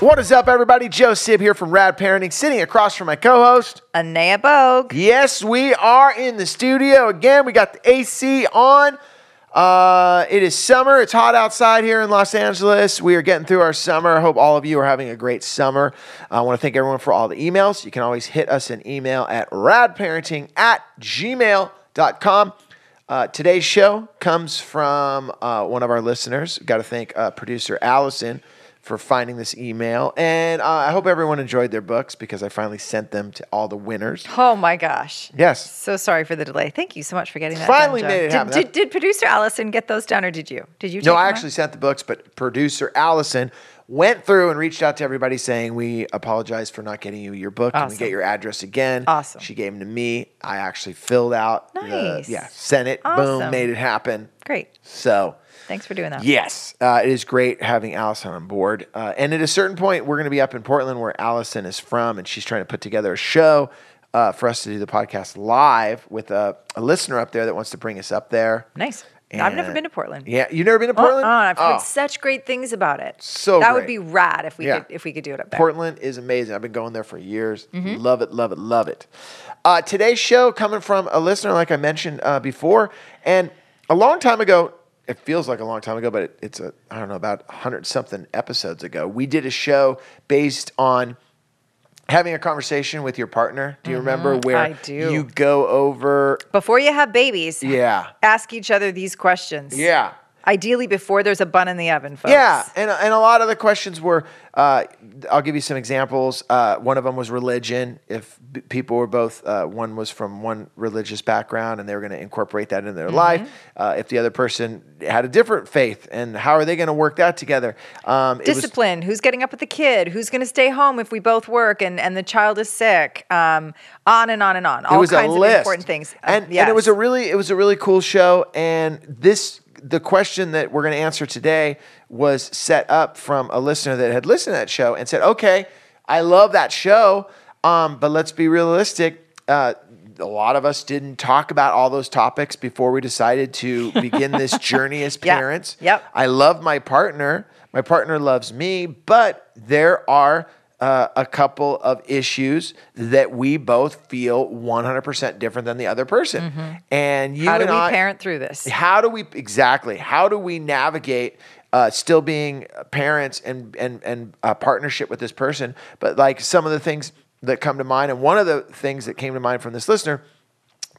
What is up, everybody? Joe Sib here from Rad Parenting, sitting across from my co-host. Anea Bogue. Yes, we are in the studio again. We got the AC on. Uh, it is summer. It's hot outside here in Los Angeles. We are getting through our summer. I hope all of you are having a great summer. I want to thank everyone for all the emails. You can always hit us an email at radparenting at gmail.com. Uh, today's show comes from uh, one of our listeners. Got to thank uh, producer Allison for finding this email. And uh, I hope everyone enjoyed their books because I finally sent them to all the winners. Oh my gosh. Yes. So sorry for the delay. Thank you so much for getting that. Finally done, made it did, happen. Did, did producer Allison get those done, or did you? Did you? No, I actually out? sent the books, but producer Allison went through and reached out to everybody saying, We apologize for not getting you your book. Can we get your address again? Awesome. She gave them to me. I actually filled out. the- Nice. yeah, sent it. Boom, made it happen. Great. So. Thanks for doing that. Yes, uh, it is great having Allison on board. Uh, and at a certain point, we're going to be up in Portland, where Allison is from, and she's trying to put together a show uh, for us to do the podcast live with a, a listener up there that wants to bring us up there. Nice. I've never been to Portland. Yeah, you've never been to Portland? I've heard Oh, such great things about it. So that great. would be rad if we Yeah. could if we could do it up there. Portland is amazing. I've been going there for years. Mm-hmm. Love it, love it, love it. Uh, today's show coming from a listener, like I mentioned uh, before, and a long time ago. It feels like a long time ago, but it, it's a I don't know about hundred something episodes ago. We did a show based on having a conversation with your partner. Do you remember where Mm-hmm. I do. you go over? Before you have babies, Yeah, ask each other these questions. yeah. Ideally, before there's a bun in the oven, folks. Yeah, and, and a lot of the questions were, uh, I'll give you some examples. Uh, one of them was religion. If b- people were both, uh, one was from one religious background and they were going to incorporate that into Mm-hmm. their life. Uh, if the other person had a different faith, and how are they going to work that together? Um, it was- discipline who's getting up with the kid who's going to stay home if we both work and, and the child is sick um, on and on and on all it was kinds a of important things and, Um, and it was a really it was a really cool show and this the question that we're going to answer today was set up from a listener that had listened to that show and said okay i love that show um, but let's be realistic uh, a lot of us didn't talk about all those topics before we decided to begin this journey as parents Yep. I love my partner. My partner loves me, but there are uh, a couple of issues that we both feel 100% different than the other person. And you Mm-hmm. how do and we I, parent through this how do we exactly? How do we navigate uh, still being parents and and and a partnership with this person? But like some of the things that come to mind, and one of the things that came to mind from this listener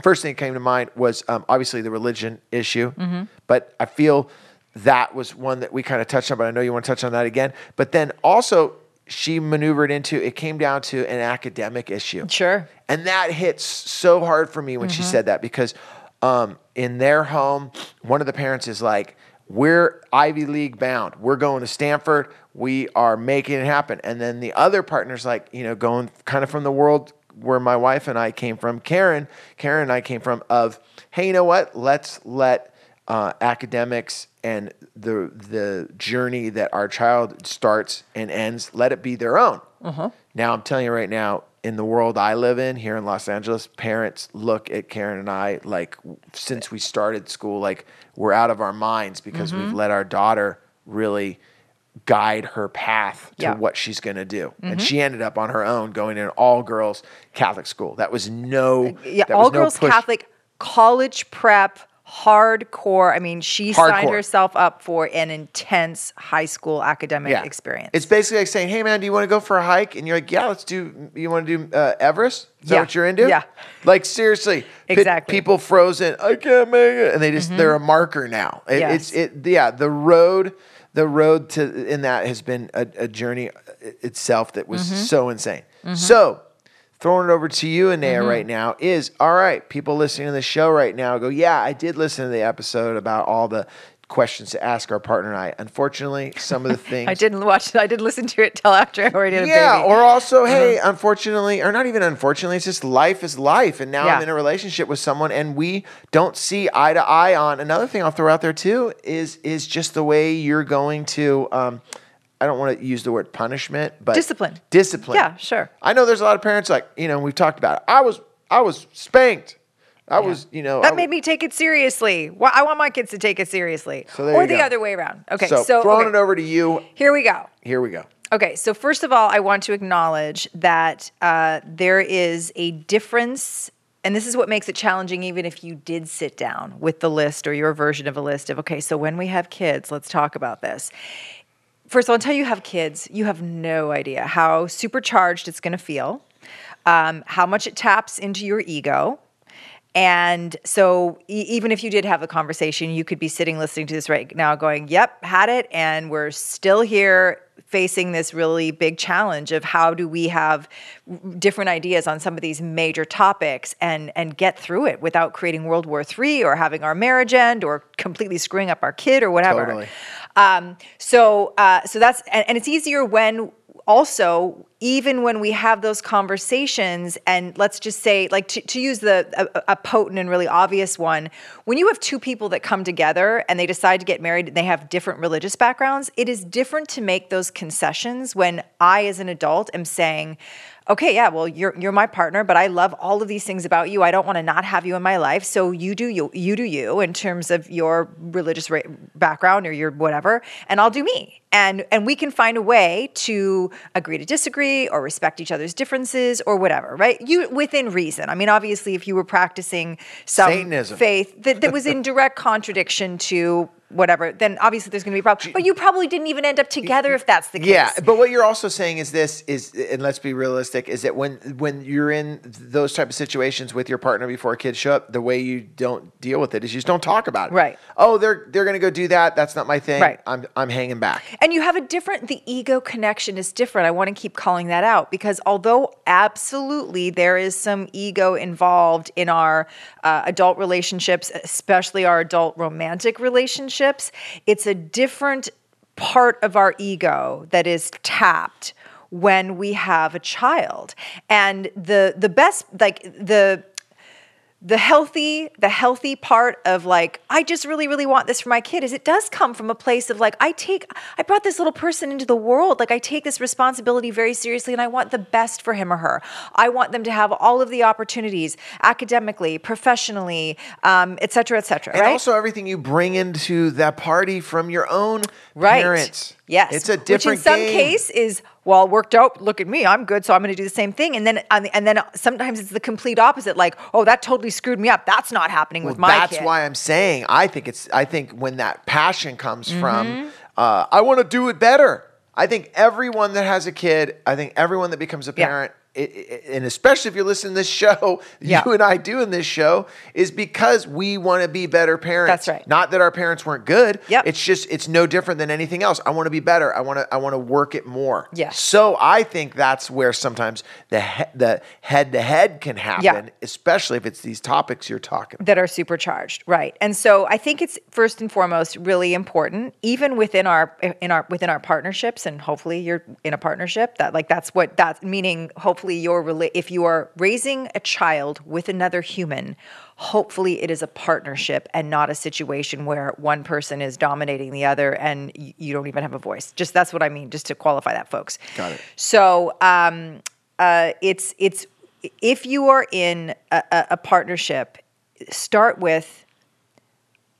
first thing that came to mind was um, obviously the religion issue, Mm-hmm. but I feel that was one that we kind of touched on. But I know you want to touch on that again. But then also she maneuvered into it came down to an academic issue. Sure. And that hits so hard for me when Mm-hmm. she said that because um, in their home, one of the parents is like, we're Ivy League bound. We're going to Stanford. We are making it happen. And then the other partner's like, you know, going kind of from the world where my wife and I came from, Karen, Karen and I came from, of, hey, you know what? Let's let uh, academics and the the journey that our child starts and ends, let it be their own. Uh-huh. Now I'm telling you right now, in the world I live in here in Los Angeles, parents look at Karen and I like since we started school, like we're out of our minds because mm-hmm. we've let our daughter really guide her path to Yeah. what she's going to do. And mm-hmm. she ended up on her own going in an all girls Catholic school. That was no yeah that all no girls push- catholic college prep hardcore i mean she signed herself up for an intense high school academic experience It's basically like saying, "Hey, man, do you want to go for a hike?" And you're like, "Yeah, let's do." You want to do uh, Everest? Is that what you're into? Yeah. Like seriously, Exactly. people frozen. I can't make it, and they just they're a mm-hmm. marker now. It, It's it. Yeah, the road, the road to in that has been a, a journey uh, itself that was mm-hmm. so insane. Mm-hmm. So. Throwing it over to you, Anea, right now is all right. People listening to the show right now go, Yeah, I did listen to the episode about all the questions to ask our partner and I. Unfortunately, some of the things i didn't watch i didn't listen to it till after i already had a yeah, baby or also, hey, unfortunately, or not even unfortunately, it's just life is life. And now I'm in a relationship with someone and we don't see eye to eye on. Another thing I'll throw out there too is is just the way you're going to um I don't want to use the word punishment, but Discipline. Discipline. Yeah, sure. I know there's a lot of parents like, you know, we've talked about it. I was I was spanked. I was, you know, That I- made me take it seriously. Why- I want my kids to take it seriously. So or the go. other way around. Okay, so, so, throwing okay, it over to you. here we go. Here we go. Okay, so first of all, I want to acknowledge that uh, there is a difference, and this is what makes it challenging, even if you did sit down with the list or your version of a list of, okay, so when we have kids, let's talk about this. First of all, until you have kids, you have no idea how supercharged it's going to feel, um, how much it taps into your ego. And so, e- even if you did have a conversation, you could be sitting listening to this right now, going, Yep, had it. And we're still here facing this really big challenge of how do we have different ideas on some of these major topics and and get through it without creating World War III or having our marriage end or completely screwing up our kid or whatever. Totally. Um, so uh, so that's and, and it's easier when also even when we have those conversations and let's just say like to, to use the a, a, potent and really obvious one when you have two people that come together and they decide to get married and they have different religious backgrounds it is different to make those concessions when i as an adult am saying okay, yeah, well, you're you're my partner, but I love all of these things about you. I don't want to not have you in my life. So you do you, you do you in terms of your religious ra- background or your whatever, and I'll do me. And and we can find a way to agree to disagree or respect each other's differences or whatever, right? You within reason. I mean, obviously, if you were practicing some Satanism. faith that, that was in direct contradiction to whatever, then obviously there's going to be a problem. But you probably didn't even end up together if that's the case. Yeah, but what you're also saying is this is, and let's be realistic, is that when when you're in those type of situations with your partner before kids show up, the way you don't deal with it is you just don't talk about it. Right. Oh, they're they're going to go do that. That's not my thing. Right. I'm I'm hanging back. And you have a different, the ego connection is different. I want to keep calling that out because although absolutely there is some ego involved in our uh, adult relationships, especially our adult romantic relationships, it's a different part of our ego that is tapped when we have a child. And the the best like the the healthy the healthy part of like i just really really want this for my kid is it does come from a place of like i take i brought this little person into the world. Like i take this responsibility very seriously and i want the best for him or her. I want them to have all of the opportunities academically professionally um, et cetera et cetera And right? also everything you bring into that party from your own right. parents. yes. It's a which different in some game. case is well it worked out. Look at me i'm good so i'm going to do the same thing. And then and then sometimes it's the complete opposite like oh that totally screwed me up. That's not happening with my That's kid. why I'm saying I think it's I think when that passion comes Mm-hmm. from uh, I want to do it better. I think everyone that has a kid, I think everyone that becomes a parent, i and especially if you're listening to this show, Yeah. you and I doing this show is because we want to be better parents. That's right. Not that our parents weren't good. Yep. It's just it's no different than anything else. I want to be better. I want to I want to work it more. Yes. So I think that's where sometimes the he- the head to head can happen, especially if it's these topics you're talking. about. that are supercharged right and so i think it's first and foremost really important even within our in our within our partnerships and hopefully you're in a partnership that like that's what that's meaning hopefully rela- if you are raising a child with another human hopefully it is a partnership and not a situation where one person is dominating the other and y- you don't even have a voice just that's what i mean just to qualify that folks Got it. so um uh, it's it's if you are in a, a, a partnership, start with,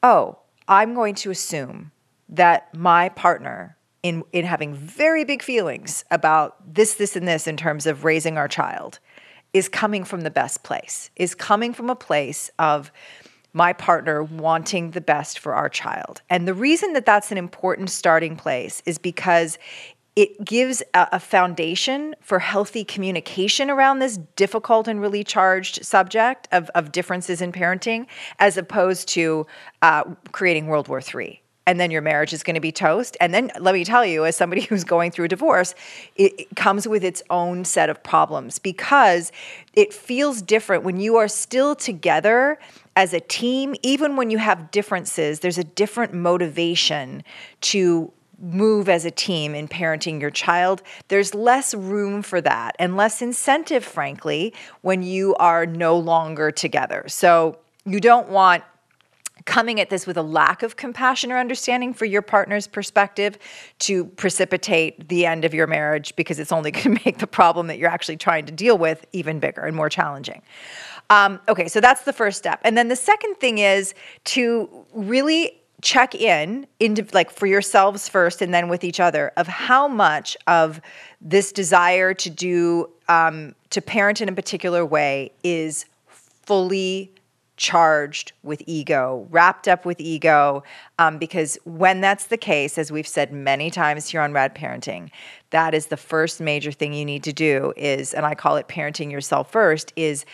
oh, I'm going to assume that my partner in in having very big feelings about this, this, and this in terms of raising our child is coming from the best place, is coming from a place of my partner wanting the best for our child. And the reason that that's an important starting place is because it gives a, foundation for healthy communication around this difficult and really charged subject of, of differences in parenting, as opposed to uh, creating World War III. And then your marriage is going to be toast. And then let me tell you, as somebody who's going through a divorce, it, it comes with its own set of problems because it feels different when you are still together as a team, even when you have differences, there's a different motivation to move as a team in parenting your child. There's less room for that and less incentive, frankly, when you are no longer together. So you don't want coming at this with a lack of compassion or understanding for your partner's perspective to precipitate the end of your marriage because it's only going to make the problem that you're actually trying to deal with even bigger and more challenging. Um, okay, so that's the first step. And then the second thing is to really check in into like for yourselves first and then with each other of how much of this desire to do um, to parent in a particular way is fully charged with ego, wrapped up with ego. Um, because when that's the case, as we've said many times here on Rad Parenting, that is the first major thing you need to do is, and I call it parenting yourself first, is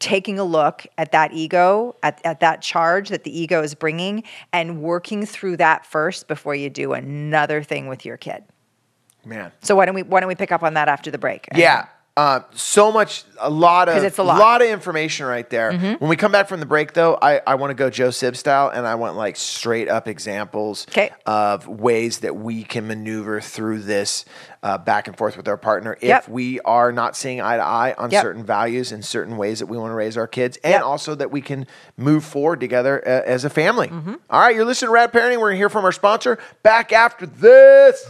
taking a look at that ego, at, at that charge that the ego is bringing, and working through that first before you do another thing with your kid. Man. So why don't we why don't we pick up on that after the break? Yeah. Uh, so much, a lot of, it's a lot. Mm-hmm. of information right there. When we come back from the break, though, I, I want to go Joe Sib style, and I want like straight up examples of ways that we can maneuver through this uh, back and forth with our partner if Yep. we are not seeing eye to eye on Yep. certain values and certain ways that we want to raise our kids, and Yep. also that we can move forward together uh, as a family. Mm-hmm. All right, you're listening to Rad Parenting. We're going to hear from our sponsor back after this.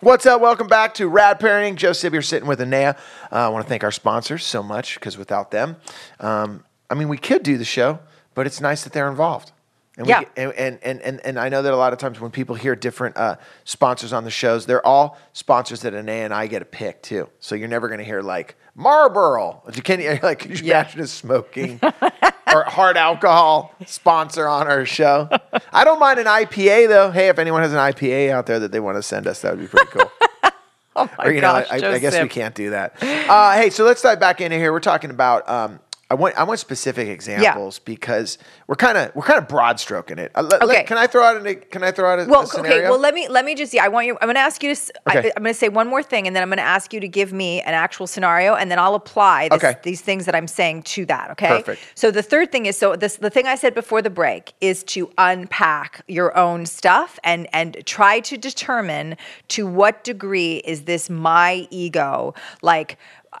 What's up? Welcome back to Rad Parenting. Joe Sib here sitting with Anea. Uh, I want to thank our sponsors so much because without them, um, I mean, we could do the show, but it's nice that they're involved. And Yeah. and, and, and, and, and I know that a lot of times when people hear different uh, sponsors on the shows, they're all sponsors that Anea and I get to pick too. So you're never going to hear like Marlboro. Can you, like, could you Yeah. imagine a smoking or hard alcohol sponsor on our show? I don't mind an IPA though. Hey, if anyone has an IPA out there that they want to send us, that would be pretty cool. Oh my or you gosh, know, I, I guess we can't do that. Uh, hey, so let's dive back into here. We're talking about. Um, I want I want specific examples because we're kind of we're kind of broad stroking it. Uh, let- let- Okay. can I throw out an can I throw out a, a Well, scenario? okay. Well, let me let me just. Yeah, I want you. I'm going to ask you to. s- I, Okay. am going to say one more thing, and then I'm going to ask you to give me an actual scenario, and then I'll apply this, Okay. these things that I'm saying to that. Okay. Perfect. So the third thing is so this the thing I said before the break is to unpack your own stuff and and try to determine to what degree is this my ego like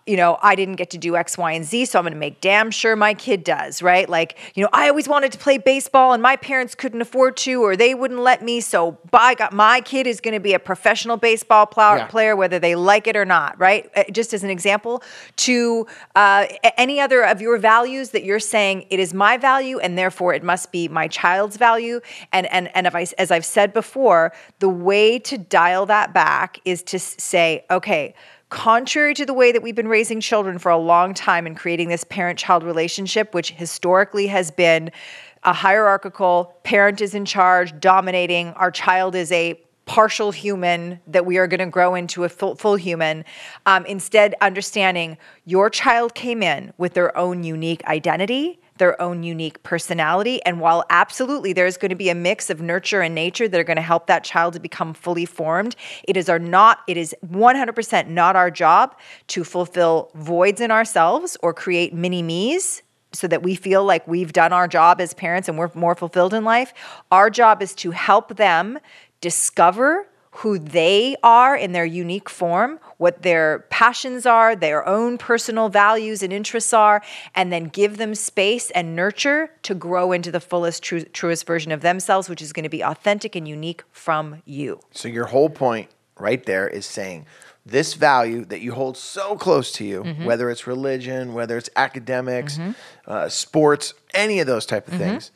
you know, I didn't get to do X, Y, and Z, so I'm going to make damn sure my kid does, right? Like, you know, I always wanted to play baseball and my parents couldn't afford to or they wouldn't let me, so by God, my kid is going to be a professional baseball plow- Yeah. player, whether they like it or not, right? Uh, Just as an example, to uh, any other of your values that you're saying it is my value and therefore it must be my child's value. And and and if I, as I've said before, the way to dial that back is to say, okay contrary to the way that we've been raising children for a long time and creating this parent child relationship, which historically has been a hierarchical parent is in charge, dominating, our child is a partial human that we are going to grow into a full, full human. Um, instead, understanding your child came in with their own unique identity their own unique personality. And while absolutely there's going to be a mix of nurture and nature that are going to help that child to become fully formed, it is our not, it is 100% not our job to fulfill voids in ourselves or create mini me's so that we feel like we've done our job as parents and we're more fulfilled in life. Our job is to help them discover who they are in their unique form, what their passions are, their own personal values and interests are, and then give them space and nurture to grow into the fullest, true, truest version of themselves, which is going to be authentic and unique from you. So your whole point right there is saying this value that you hold so close to you, Mm-hmm. whether it's religion, whether it's academics, uh, sports, any of those type Mm-hmm. of things.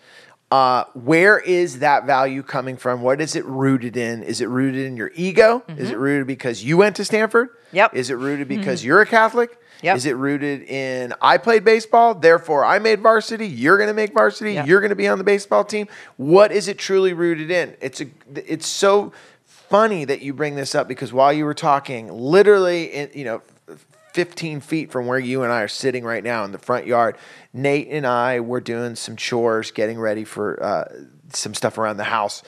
Uh, where is that value coming from? What is it rooted in? Is it rooted in your ego? Is it rooted because you went to Stanford? Mm-hmm. Yep. Is it rooted because you're a Catholic? Yep. Is it rooted in I played baseball, therefore I made varsity? You're going to make varsity. Yep. You're going to be on the baseball team. What is it truly rooted in? It's a. It's so funny that you bring this up because while you were talking, literally, in, you know, 15 feet from where you and I are sitting right now in the front yard, Nate and I were doing some chores, getting ready for uh, some stuff around the house,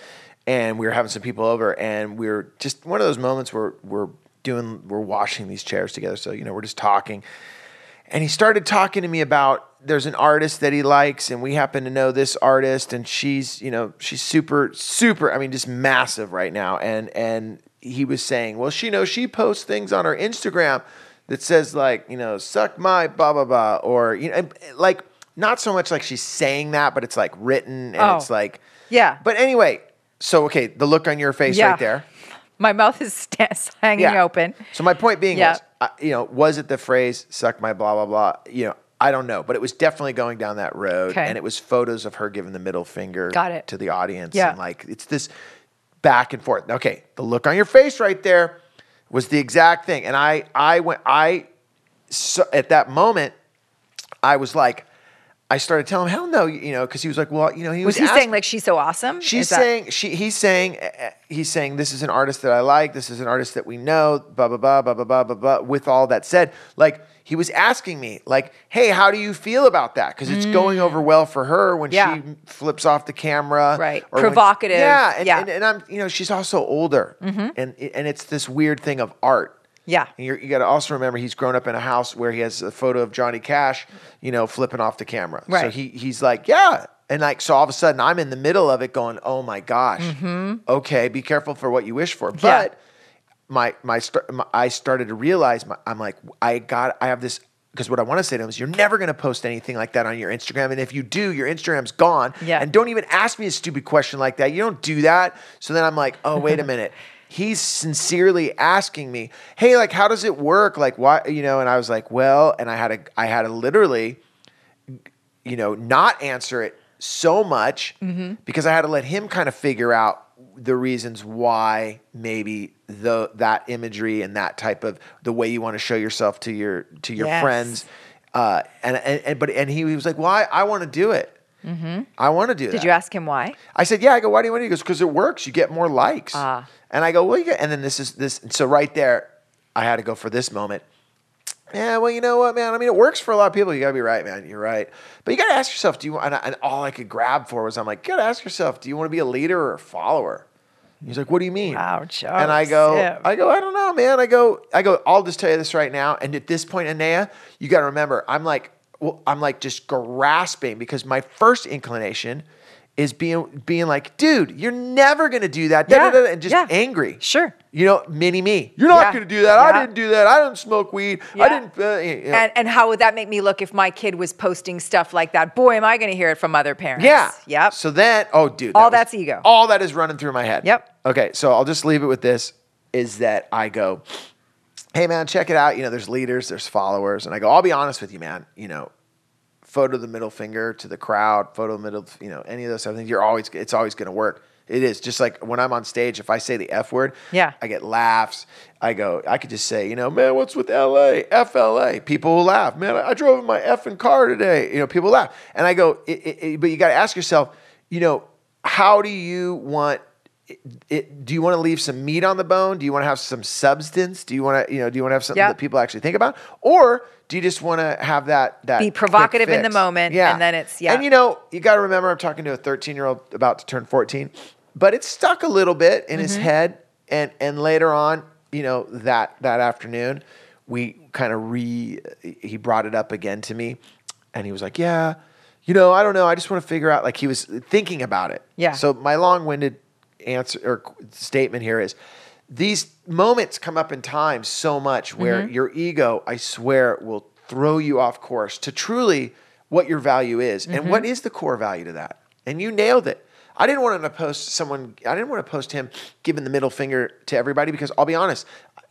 and we were having some people over, and we were just one of those moments where we're doing, we're washing these chairs together. So you know, we're just talking, and he started talking to me about there's an artist that he likes and we happen to know this artist and she's you know she's super super i mean just massive right now. And and he was saying well she knows she posts things on her instagram that says like you know suck my blah blah blah or you know like not so much like she's saying that but it's like written and Oh. it's like Yeah. but anyway so okay the look on your face Yeah. right there My mouth is sta- hanging Yeah. open. So my point being Yeah. was, you know, was it the phrase "suck my blah blah blah"? You know, I don't know, but it was definitely going down that road, Okay. and it was photos of her giving the middle finger Got it. to the audience, Yeah. and like it's this back and forth. Okay, the look on your face right there was the exact thing, and I I went I so at that moment I was like. I started telling him, hell no, you know, because he was like, well, you know, he was, Was he saying like she's so awesome? She's that- saying she he's saying uh, he's saying this is an artist that I like. This is an artist that we know. Blah blah blah blah blah blah blah. blah. With all that said, like he was asking me, like, hey, how do you feel about that? Because it's going over well for her when Mm. Yeah. she flips off the camera, Right. or when- Provocative. yeah, and, Yeah. Mm-hmm. And, and I'm you know she's also older, and and it's this weird thing of art. Yeah. And you're, you got to also remember he's grown up in a house where he has a photo of Johnny Cash, you know, flipping off the camera. Right. So he he's like, yeah. And like, so all of a sudden I'm in the middle of it going, oh my gosh, okay, be careful for what you wish for. Mm-hmm. Yeah. My, my, my, I started to realize, my, I'm like, I got, I have this, because what I want to say to him is, you're never going to post anything like that on your Instagram. And if you do, your Instagram's gone. Yeah. And don't even ask me a stupid question like that. You don't do that. So then I'm like, oh, wait a minute. He's sincerely asking me, hey, like, how does it work? Like, why, you know? And I was like, well, and I had to, I had to literally, you know, not answer it so much Mm-hmm. because I had to let him kind of figure out the reasons why maybe the that imagery and that type of the way you want to show yourself to your to your Yes. friends. Uh, and, and and but and he, he was like, "Well, I, I want to do it. I want to do that." Mm-hmm. Did you ask him why? I said, "Yeah." I go, "Why do you want to?" He goes, "Because it works. You get more likes." Ah. And I go, "Well, you get." And then this is this. So right there, I had to go for this moment. Yeah, well, you know what, man? I mean, it works for a lot of people. You gotta be right, man. You're right. But you gotta ask yourself, do you? And, I- and all I could grab for was, I'm like, you gotta ask yourself, do you want to be a leader or a follower? He's like, what do you mean? Wow, And I go, Joseph. I go, I don't know, man. I go, I go. I'll just tell you this right now. And at this point, Anea, you gotta remember, I'm like, well, I'm like just grasping because my first inclination is being being like, dude, you're never gonna do that, da, da, da, da, and just yeah. angry. Sure. You know, mini me. You're not Yeah, gonna do that. I didn't do that. I didn't smoke weed. I didn't. Uh. And, and how would that make me look if my kid was posting stuff like that? Boy, am I to hear it from other parents. Yeah. Yep. So then, oh, dude. All was- that's ego. All that is running through my head. Yep. Okay. So I'll just leave it with this is that I go, hey, man, check it out. You know, there's leaders, there's followers. And I go, I'll be honest with you, man. You know, photo the middle finger to the crowd, photo middle, you know, any of those things. You're always, it's always going to work. It is just like when I'm on stage, if I say the F word, Yeah. I get laughs. I go, I could just say, you know, man, what's with LA? FLA. People will laugh. Man, I drove in my effing car today. You know, people laugh. And I go, it, it, it- but you got to ask yourself, you know, how do you want it, it, do you want to leave some meat on the bone? Do you want to have some substance? Do you want to, you know, do you want to have something Yeah. that people actually think about? Or do you just want to have that, that Be provocative in the moment, and then it's- yeah. And you know, you got to remember, I'm talking to a 13 year old about to turn 14, but it stuck a little bit in Mm-hmm. his head. And and later on, you know, that that afternoon, we kind of re he brought it up again to me, and he was like, "Yeah, you know, I don't know. I just want to figure out." Like he was thinking about it. Yeah. So my long winded answer or statement here is. These moments come up in time so much where Mm-hmm. your ego, I swear, will throw you off course to truly what your value is and Mm-hmm. what is the core value to that. And you nailed it. I didn't want to post someone, I didn't want to post him giving the middle finger to everybody because I'll be honest,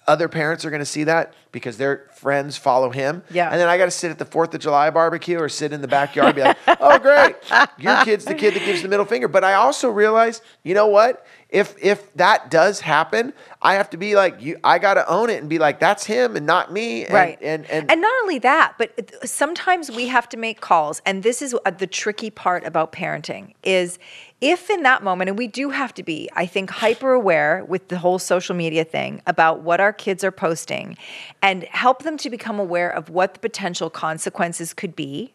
other parents are going to see that because their friends follow him. Yeah. And then I got to sit at the 4th of July barbecue or sit in the backyard and be like, oh, great. Your kid's the kid that gives the middle finger. But I also realize, you know what? If if that does happen, I have to be like you. I got to own it and be like, that's him and not me. And, right And and, not only that but sometimes we have to make calls and this is uh, the tricky part about parenting is if in that moment and we do have to be i think hyper aware with the whole social media thing about what our kids are posting and help them to become aware of what the potential consequences could be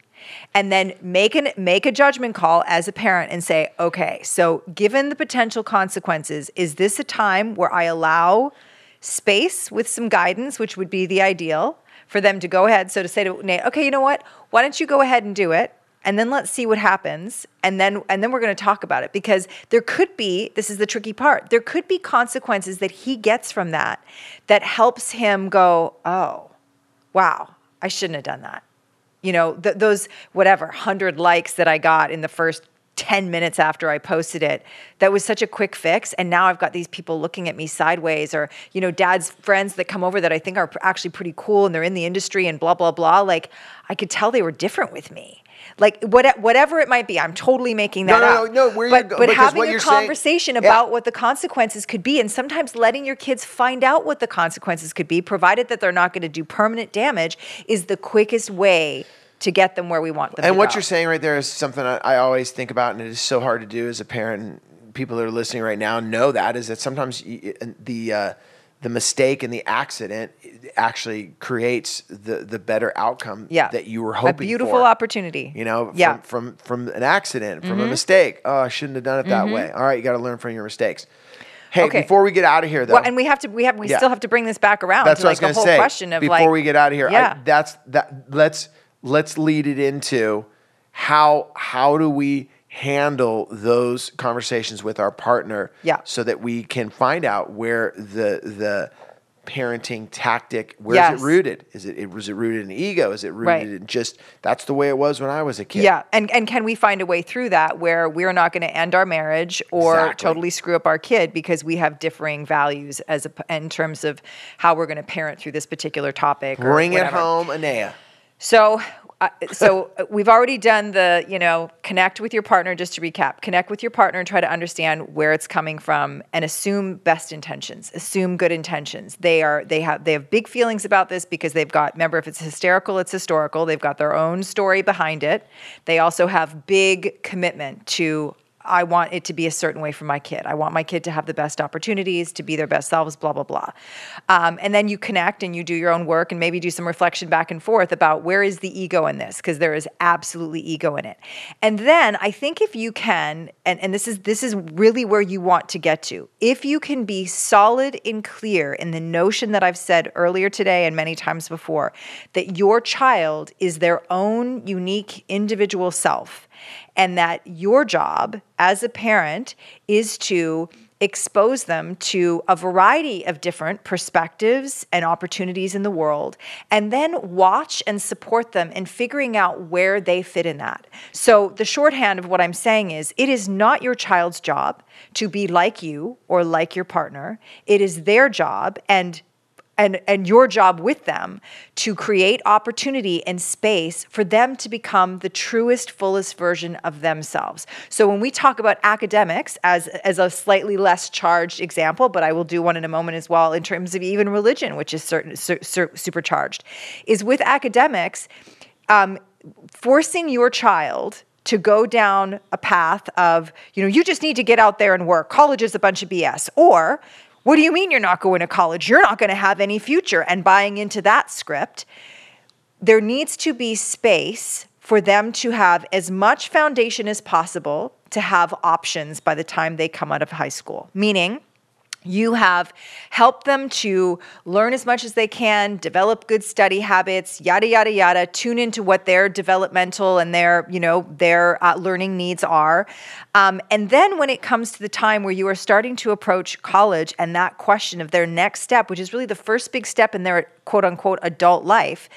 and then make an make a judgment call as a parent and say okay so given the potential consequences is this a time where i allow space with some guidance, which would be the ideal for them to go ahead. So to say to Nate, okay, you know what? Why don't you go ahead and do it? And then let's see what happens. And then and then we're going to talk about it because there could be, this is the tricky part. There could be consequences that he gets from that that helps him go, "Oh, wow, I shouldn't have done that." You know, th- those whatever 100 likes that I got in the first 10 minutes after I posted it. That was such a quick fix. And now I've got these people looking at me sideways, or, you know, dad's friends that come over that I think are actually pretty cool and they're in the industry and blah, blah, blah. Like, I could tell they were different with me. Like what, whatever it might be, I'm totally making that No, no, up. no, no, where but, but having what a you're saying- conversation Yeah. about what the consequences could be, and sometimes letting your kids find out what the consequences could be, provided that they're not going to do permanent damage, is the quickest way to get them where we want them. And what go. you're saying right there is something I, always think about, and it is so hard to do as a parent. And people that are listening right now know that is that sometimes the uh, the mistake and the accident actually creates the the better outcome Yeah. that you were hoping for. a beautiful for. opportunity. You know, Yeah. Mm-hmm. from, from from an accident, from a mistake. Oh, I shouldn't have done it that way. All right, you got to learn from your mistakes. Hey, Okay. before we get out of here, though, Well, and we have to we have we Yeah. still have to bring this back around that's to what like I was the going to whole say. question of before like we get out of here, Yeah. I, that's that. Let's let's lead it into how how do we handle those conversations with our partner, Yeah. so that we can find out where the the parenting tactic where is Yes. it rooted? Is it, it was it rooted in ego? Is it rooted Right. in just that's the way it was when I was a kid? Yeah, and and can we find a way through that where we're not going to end our marriage or Exactly. totally screw up our kid because we have differing values as a, in terms of how we're going to parent through this particular topic? or Bring it home, Anea. So, uh, so we've already done the, you know, connect with your partner. Just to recap, connect with your partner and try to understand where it's coming from, and assume best intentions. Assume good intentions. They are, they have, they have big feelings about this because they've got. Remember, if it's hysterical, it's historical. They've got their own story behind it. They also have big commitment to. I want it to be a certain way for my kid. I want my kid to have the best opportunities, to be their best selves, blah, blah, blah. Um, and then you connect and you do your own work and maybe do some reflection back and forth about where is the ego in this, because there is absolutely ego in it. And then I think if you can, and, and this is this is really where you want to get to, if you can be solid and clear in the notion that I've said earlier today and many times before, that your child is their own unique individual self and that your job as a parent is to expose them to a variety of different perspectives and opportunities in the world, and then watch and support them in figuring out where they fit in that. So, the shorthand of what I'm saying is it is not your child's job to be like you or like your partner, it is their job. And and and your job with them to create opportunity and space for them to become the truest fullest version of themselves so when we talk about academics as as a slightly less charged example but i will do one in a moment as well in terms of even religion which is certain su- su- supercharged is with academics um, forcing your child to go down a path of, you know, you just need to get out there and work. College is a bunch of BS. Or, what do you mean you're not going to college? You're not going to have any future. And buying into that script, there needs to be space for them to have as much foundation as possible to have options by the time they come out of high school. Meaning, you have helped them to learn as much as they can, develop good study habits, yada yada yada. Tune into what their developmental and their you know their uh, learning needs are, um, and then when it comes to the time where you are starting to approach college and that question of their next step, which is really the first big step in their quote unquote adult life,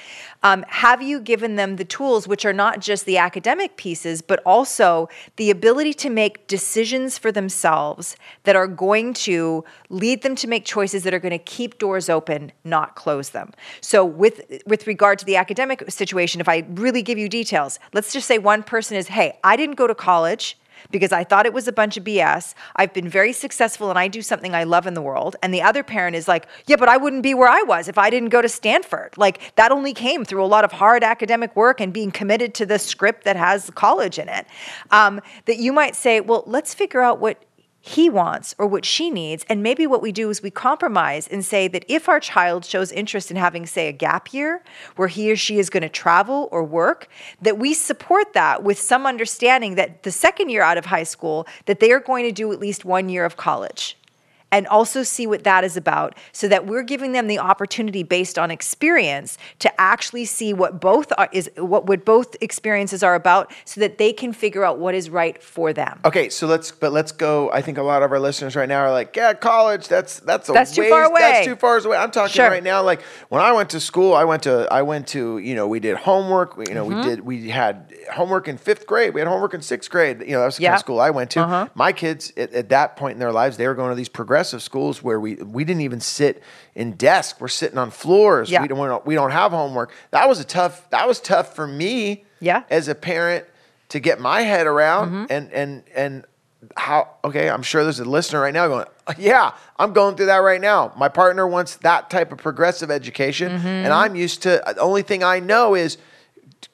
um, have you given them the tools, which are not just the academic pieces, but also the ability to make decisions for themselves that are going to lead them to make choices that are going to keep doors open, not close them. So, with with regard to the academic situation, if I really give you details, let's just say one person is, "Hey, I didn't go to college." Because I thought it was a bunch of BS. I've been very successful and I do something I love in the world. And the other parent is like, yeah, but I wouldn't be where I was if I didn't go to Stanford. Like that only came through a lot of hard academic work and being committed to the script that has college in it. Um, that you might say, well, let's figure out what he wants or what she needs. And maybe what we do is we compromise and say that if our child shows interest in having, say, a gap year where he or she is going to travel or work, that we support that with some understanding that the second year out of high school, that they are going to do at least one year of college. And also see what that is about so that we're giving them the opportunity based on experience to actually see what both are, is what what both experiences are about so that they can figure out what is right for them. Okay, so let's but let's go. I think a lot of our listeners right now are like, yeah, college. That's that's a That's too ways- far away." That's too far away. I'm talking Sure. right now. Like when I went to school, I went to I went to you know we did homework. We, you know Mm-hmm. we did we had homework in fifth grade. We had homework in sixth grade. You know that was the kind of school I went to. Uh-huh. My kids at, at that point in their lives, they were going to these progressive schools where we we didn't even sit in desks. We're sitting on floors. Yeah. We don't we don't- we don't have homework. That was a tough. That was tough for me. Yeah. Mm-hmm. As a parent to get my head around and and and how okay i'm sure there's a listener right now going yeah i'm going through that right now my partner wants that type of progressive education Mm-hmm. and i'm used to the only thing i know is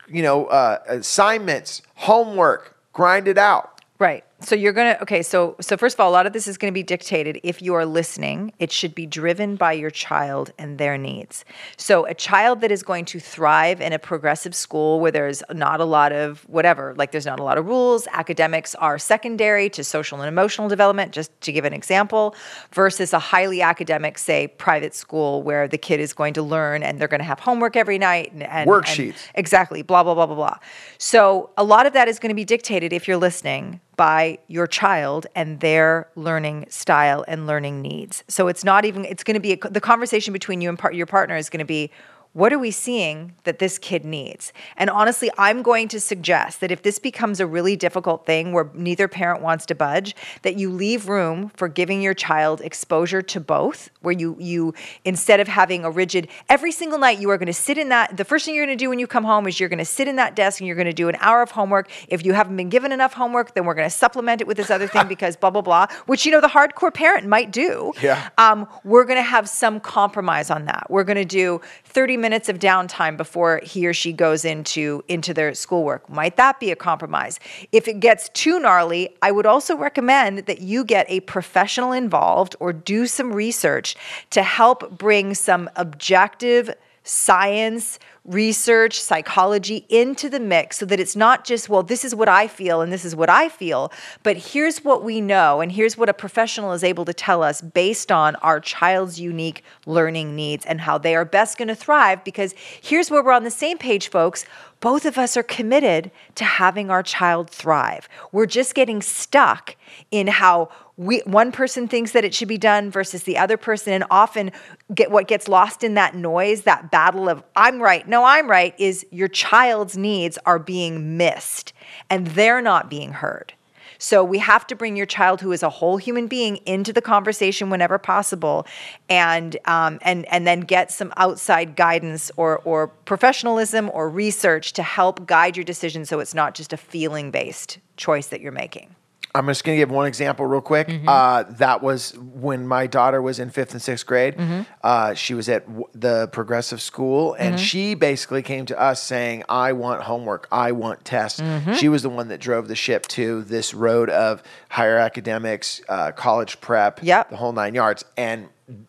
you know uh, assignments homework grind it out Right. So you're going to okay, so so first of all, a lot of this is going to be dictated if you are listening, it should be driven by your child and their needs. So a child that is going to thrive in a progressive school where there's not a lot of whatever, like there's not a lot of rules, academics are secondary to social and emotional development, just to give an example, versus a highly academic say private school where the kid is going to learn and they're going to have homework every night and, and and- Worksheets. Exactly, blah, blah, blah, blah, blah. So a lot of that is going to be dictated, if you're listening, by your child and their learning style and learning needs. So it's not even, it's going to be, a, the conversation between you and par- your partner is going to be, what are we seeing that this kid needs? And honestly, I'm going to suggest that if this becomes a really difficult thing where neither parent wants to budge, that you leave room for giving your child exposure to both, where you you instead of having a rigid every single night you are going to sit in that the first thing you're going to do when you come home is you're going to sit in that desk and you're going to do an hour of homework. If you haven't been given enough homework, then we're going to supplement it with this other thing because blah blah blah, which you know the hardcore parent might do Yeah. um, we're going to have some compromise on that. We're going to do 30 minutes of downtime before he or she goes into into their schoolwork. Might that be a compromise? If it gets too gnarly, I would also recommend that you get a professional involved or do some research to help bring some objective science, research, psychology into the mix so that it's not just, well, this is what I feel and this is what I feel, but here's what we know and here's what a professional is able to tell us based on our child's unique learning needs and how they are best going to thrive. Because here's where we're on the same page, folks. Both of us are committed to having our child thrive. We're just getting stuck in how we one person thinks that it should be done versus the other person and often get what gets lost in that noise that battle of i'm right no i'm right is your child's needs are being missed and they're not being heard so we have to bring your child who is a whole human being into the conversation whenever possible and um, and and then get some outside guidance or or professionalism or research to help guide your decision so it's not just a feeling based choice that you're making I'm just going to give one example real quick. Mm-hmm. Uh, that was when my daughter was in fifth and sixth grade. Mm-hmm. Uh, she was at w- the progressive school, and she basically came to us saying, "I want homework. I want tests." Mm-hmm. She was the one that drove the ship to this road of higher academics, uh, college prep, Yep. the whole nine yards. And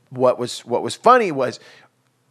what was what was funny was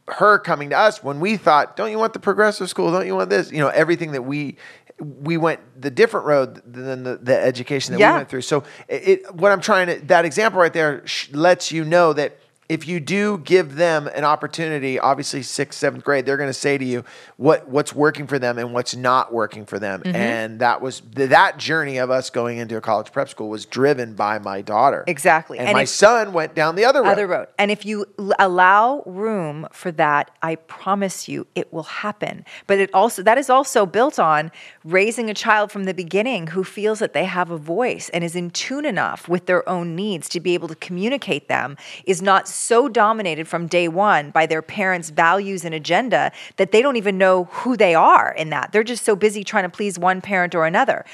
her coming to us when we thought, "Don't you want the progressive school? Don't you want this?" You know, everything that we we went the different road than the, the education that Yeah. we went through. So it, it what I'm trying to that example right there sh- lets you know that if you do give them an opportunity, obviously sixth, seventh grade, they're going to say to you what what's working for them and what's not working for them. Mm-hmm. And that was th- that journey of us going into a college prep school was driven by my daughter. Exactly. And, And my son went down the other road. other road. And if you l- allow room for that, I promise you it will happen. But it also that is also built on raising a child from the beginning who feels that they have a voice and is in tune enough with their own needs to be able to communicate them is not so dominated from day one by their parents' values and agenda that they don't even know who they are in that. They're just so busy trying to please one parent or another.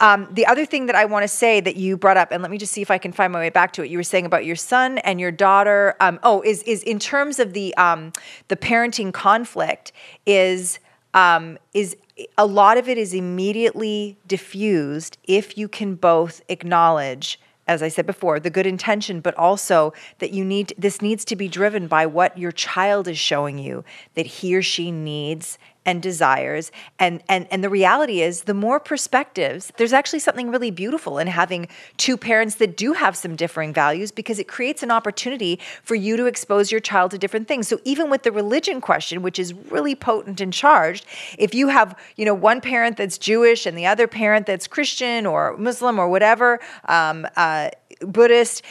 Um, the other thing that I want to say that you brought up, and let me just see if I can find my way back to it. You were saying about your son and your daughter. Um, oh, is is in terms of the um, the parenting conflict is um, is a lot of it is immediately diffused if you can both acknowledge as I said before, the good intention, but also that you need this needs to be driven by what your child is showing you that he or she needs and desires. And and and the reality is the more perspectives there's actually something really beautiful in having two parents that do have some differing values because it creates an opportunity for you to expose your child to different things. So even with the religion question which is really potent and charged if you have you know one parent that's jewish and the other parent that's christian or muslim or whatever um, uh, buddhist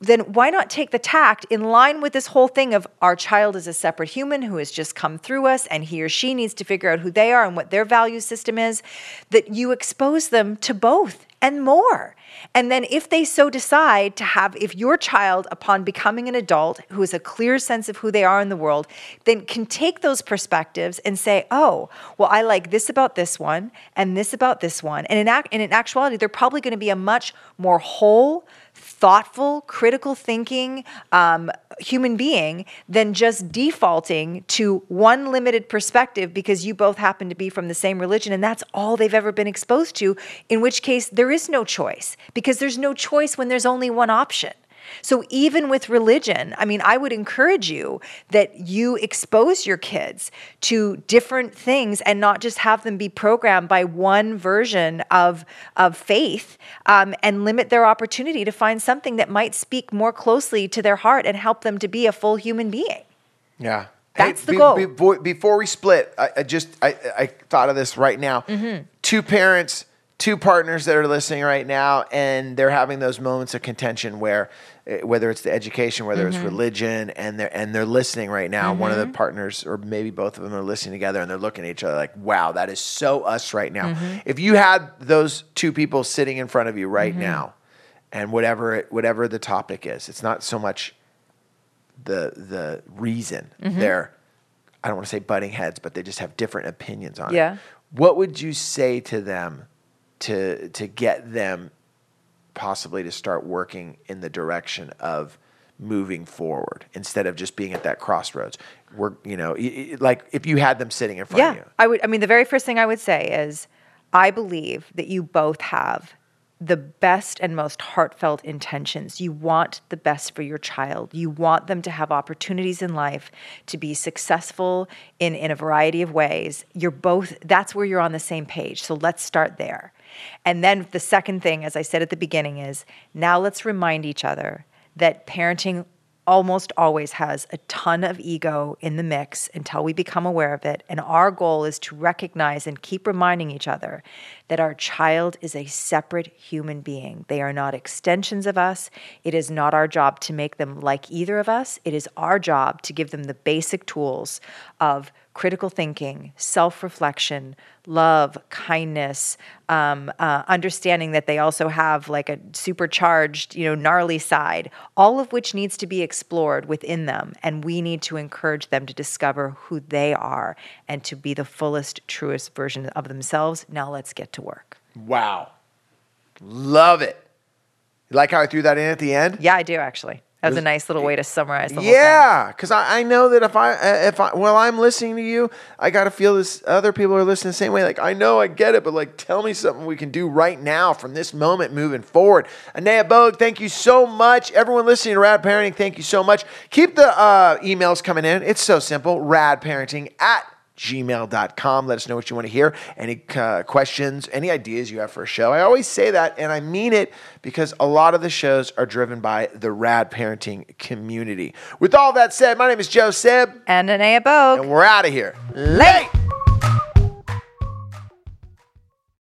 then why not take the tact in line with this whole thing of our child is a separate human who has just come through us and he or she needs to figure out who they are and what their value system is, that you expose them to both and more. And then, if they so decide to have, if your child, upon becoming an adult who has a clear sense of who they are in the world, then can take those perspectives and say, oh, well, I like this about this one and this about this one. And in, act, and in actuality, they're probably going to be a much more whole, thoughtful, critical thinking um, human being than just defaulting to one limited perspective because you both happen to be from the same religion and that's all they've ever been exposed to, in which case there is no choice because there's no choice when there's only one option. So even with religion, I mean, I would encourage you that you expose your kids to different things and not just have them be programmed by one version of of faith um, and limit their opportunity to find something that might speak more closely to their heart and help them to be a full human being. Yeah. That's the goal. Before, before we split, I, I just I, I thought of this right now. Mm-hmm. Two parents, two partners that are listening right now, and they're having those moments of contention where, eh, whether it's the education, whether Mm-hmm. it's religion, and they're and they're listening right now. One of the partners, or maybe both of them, are listening together, and they're looking at each other like, "Wow, that is so us right now." Mm-hmm. If you had those two people sitting in front of you Mm-hmm. right now, and whatever it, whatever the topic is, it's not so much the the reason Mm-hmm. they're I don't want to say butting heads, but they just have different opinions on Yeah. it. What would you say to them to to get them possibly to start working in the direction of moving forward instead of just being at that crossroads? We're you know like if you had them sitting in front Yeah, of you. I would. I mean, the very first thing I would say is, I believe that you both have the best and most heartfelt intentions. You want the best for your child. You want them to have opportunities in life to be successful in in a variety of ways. You're both. That's where you're on the same page. So let's start there. And then the second thing, as I said at the beginning, is now let's remind each other that parenting almost always has a ton of ego in the mix until we become aware of it. And our goal is to recognize and keep reminding each other that our child is a separate human being. They are not extensions of us. It is not our job to make them like either of us. It is our job to give them the basic tools of critical thinking, self reflection, love, kindness, um, uh, understanding that they also have like a supercharged, you know, gnarly side, all of which needs to be explored within them. And we need to encourage them to discover who they are and to be the fullest, truest version of themselves. Now let's get to work. Wow. Love it. You like how I threw that in at the end? Yeah, I do actually. That was a nice little way to summarize the. Yeah, because I, I know that if I uh, if I while I'm listening to you, I got to feel this. Other people are listening the same way. Like I know I get it, but like tell me something we can do right now from this moment moving forward. Anea Bogue, thank you so much. Everyone listening to Rad Parenting, thank you so much. Keep the uh, emails coming in. It's so simple. Rad Parenting at gmail.com. Let us know what you want to hear. Any uh, questions, any ideas you have for a show. I always say that, and I mean it because a lot of the shows are driven by the rad parenting community. With all that said, my name is Joe Seb, And Anea Bogue. and we're out of here. Late!